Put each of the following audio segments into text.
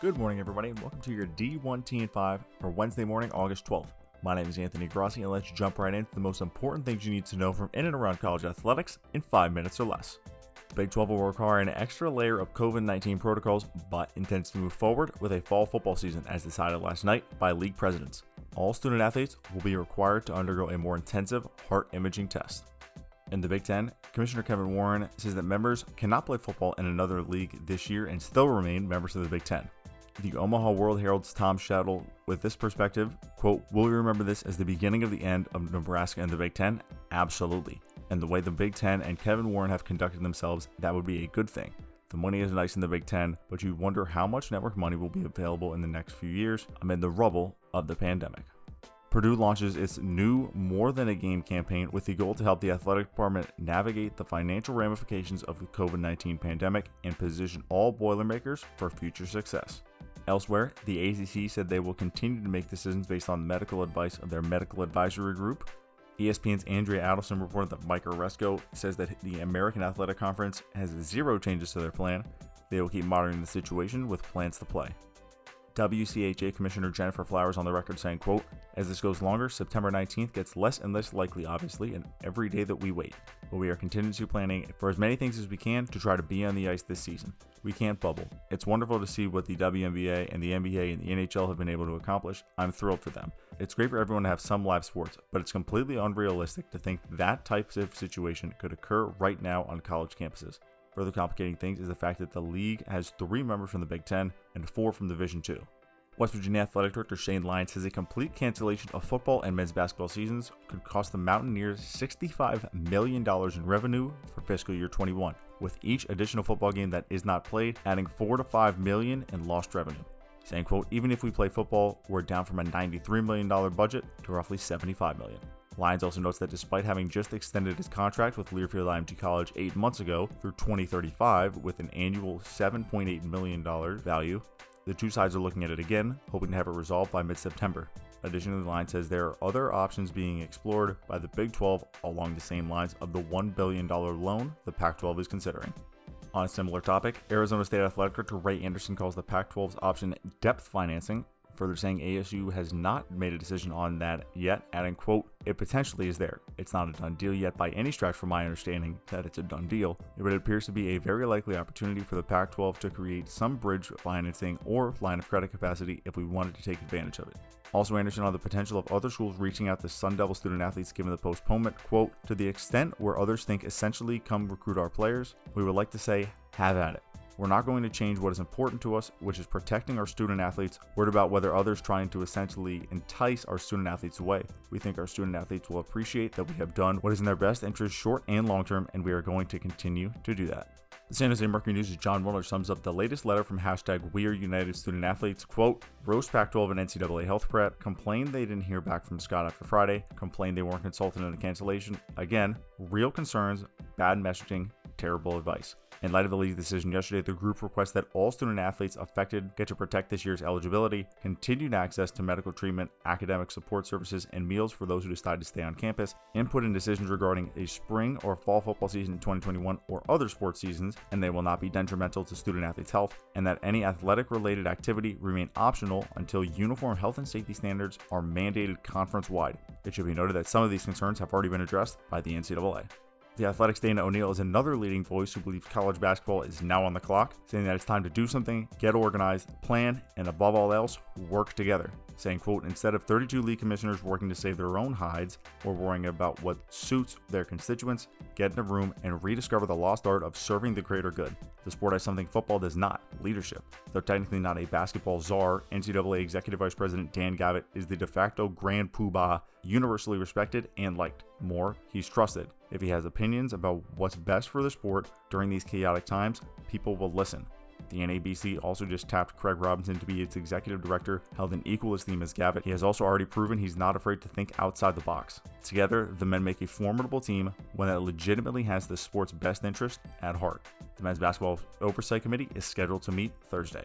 Good morning, everybody, and welcome to your D1T and 5 for Wednesday morning, August 12th. My name is Anthony Grossi, and let's jump right into the most important things you need to know from in and around college athletics in five minutes or less. The Big 12 will require an extra layer of COVID 19 protocols, but intends to move forward with a fall football season as decided last night by league presidents. All student athletes will be required to undergo a more intensive heart imaging test. In the Big Ten, Commissioner Kevin Warren says that members cannot play football in another league this year and still remain members of the Big Ten. The Omaha World Herald's Tom Shatel with this perspective, quote, Will we remember this as the beginning of the end of Nebraska and the Big Ten? Absolutely. And the way the Big Ten and Kevin Warren have conducted themselves, that would be a good thing. The money is nice in the Big Ten, but you wonder how much network money will be available in the next few years amid the rubble of the pandemic. Purdue launches its new More Than a Game campaign with the goal to help the athletic department navigate the financial ramifications of the COVID 19 pandemic and position all Boilermakers for future success. Elsewhere, the ACC said they will continue to make decisions based on medical advice of their medical advisory group. ESPN's Andrea Adelson reported that Mike Aresco says that the American Athletic Conference has zero changes to their plan. They will keep monitoring the situation with plans to play. WCHA Commissioner Jennifer Flowers on the record saying, quote, As this goes longer, September 19th gets less and less likely, obviously, and every day that we wait. But we are contingency planning for as many things as we can to try to be on the ice this season. We can't bubble. It's wonderful to see what the WNBA and the NBA and the NHL have been able to accomplish. I'm thrilled for them. It's great for everyone to have some live sports, but it's completely unrealistic to think that type of situation could occur right now on college campuses. Further complicating things is the fact that the league has three members from the Big Ten and four from Division Two. West Virginia Athletic Director Shane Lyons says a complete cancellation of football and men's basketball seasons could cost the Mountaineers $65 million in revenue for fiscal year 21, with each additional football game that is not played adding 4 to 5 million in lost revenue. Saying, quote, even if we play football, we're down from a $93 million budget to roughly $75 million. Lyons also notes that despite having just extended his contract with Learfield IMG College eight months ago through 2035 with an annual $7.8 million value, the two sides are looking at it again, hoping to have it resolved by mid September. Additionally, line says there are other options being explored by the Big 12 along the same lines of the $1 billion loan the Pac 12 is considering. On a similar topic, Arizona State Athletic Director Ray Anderson calls the Pac 12's option debt financing further saying ASU has not made a decision on that yet, adding, quote, it potentially is there. It's not a done deal yet by any stretch from my understanding that it's a done deal, but it appears to be a very likely opportunity for the Pac 12 to create some bridge financing or line of credit capacity if we wanted to take advantage of it. Also, Anderson on the potential of other schools reaching out to Sun Devil student athletes given the postponement, quote, to the extent where others think essentially come recruit our players, we would like to say, have at it. We're not going to change what is important to us, which is protecting our student athletes, worried about whether others trying to essentially entice our student athletes away. We think our student athletes will appreciate that we have done what is in their best interest short and long term, and we are going to continue to do that. The San Jose Mercury News' John Mueller sums up the latest letter from hashtag We Are United Student Athletes. Quote, Roast Pac-12 and NCAA Health Prep complained they didn't hear back from Scott after Friday, complained they weren't consulted on the cancellation. Again, real concerns, bad messaging, terrible advice. In light of the league's decision yesterday, the group requests that all student athletes affected get to protect this year's eligibility, continued access to medical treatment, academic support services, and meals for those who decide to stay on campus, input in decisions regarding a spring or fall football season in 2021 or other sports seasons, and they will not be detrimental to student athletes' health, and that any athletic related activity remain optional until uniform health and safety standards are mandated conference wide. It should be noted that some of these concerns have already been addressed by the NCAA. The Athletic's Dana O'Neill is another leading voice who believes college basketball is now on the clock, saying that it's time to do something, get organized, plan, and above all else, work together. Saying, quote, instead of 32 league commissioners working to save their own hides or worrying about what suits their constituents, get in a room and rediscover the lost art of serving the greater good. The sport has something football does not leadership. Though technically not a basketball czar, NCAA Executive Vice President Dan Gavitt is the de facto grand poobah, universally respected and liked. More, he's trusted. If he has opinions about what's best for the sport during these chaotic times, people will listen. The NABC also just tapped Craig Robinson to be its executive director, held in equal esteem as Gavitt. He has also already proven he's not afraid to think outside the box. Together, the men make a formidable team, one that legitimately has the sport's best interest at heart. The men's basketball oversight committee is scheduled to meet Thursday.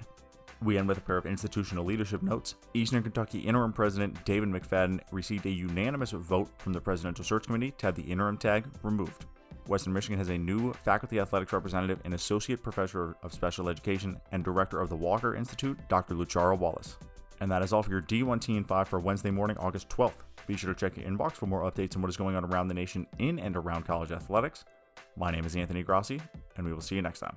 We end with a pair of institutional leadership notes. Eastern Kentucky interim president David McFadden received a unanimous vote from the Presidential Search Committee to have the interim tag removed. Western Michigan has a new faculty athletics representative and associate professor of special education and director of the Walker Institute, Dr. Luchara Wallace. And that is all for your D1 T and 5 for Wednesday morning, August 12th. Be sure to check your inbox for more updates on what is going on around the nation in and around college athletics. My name is Anthony Grossi, and we will see you next time.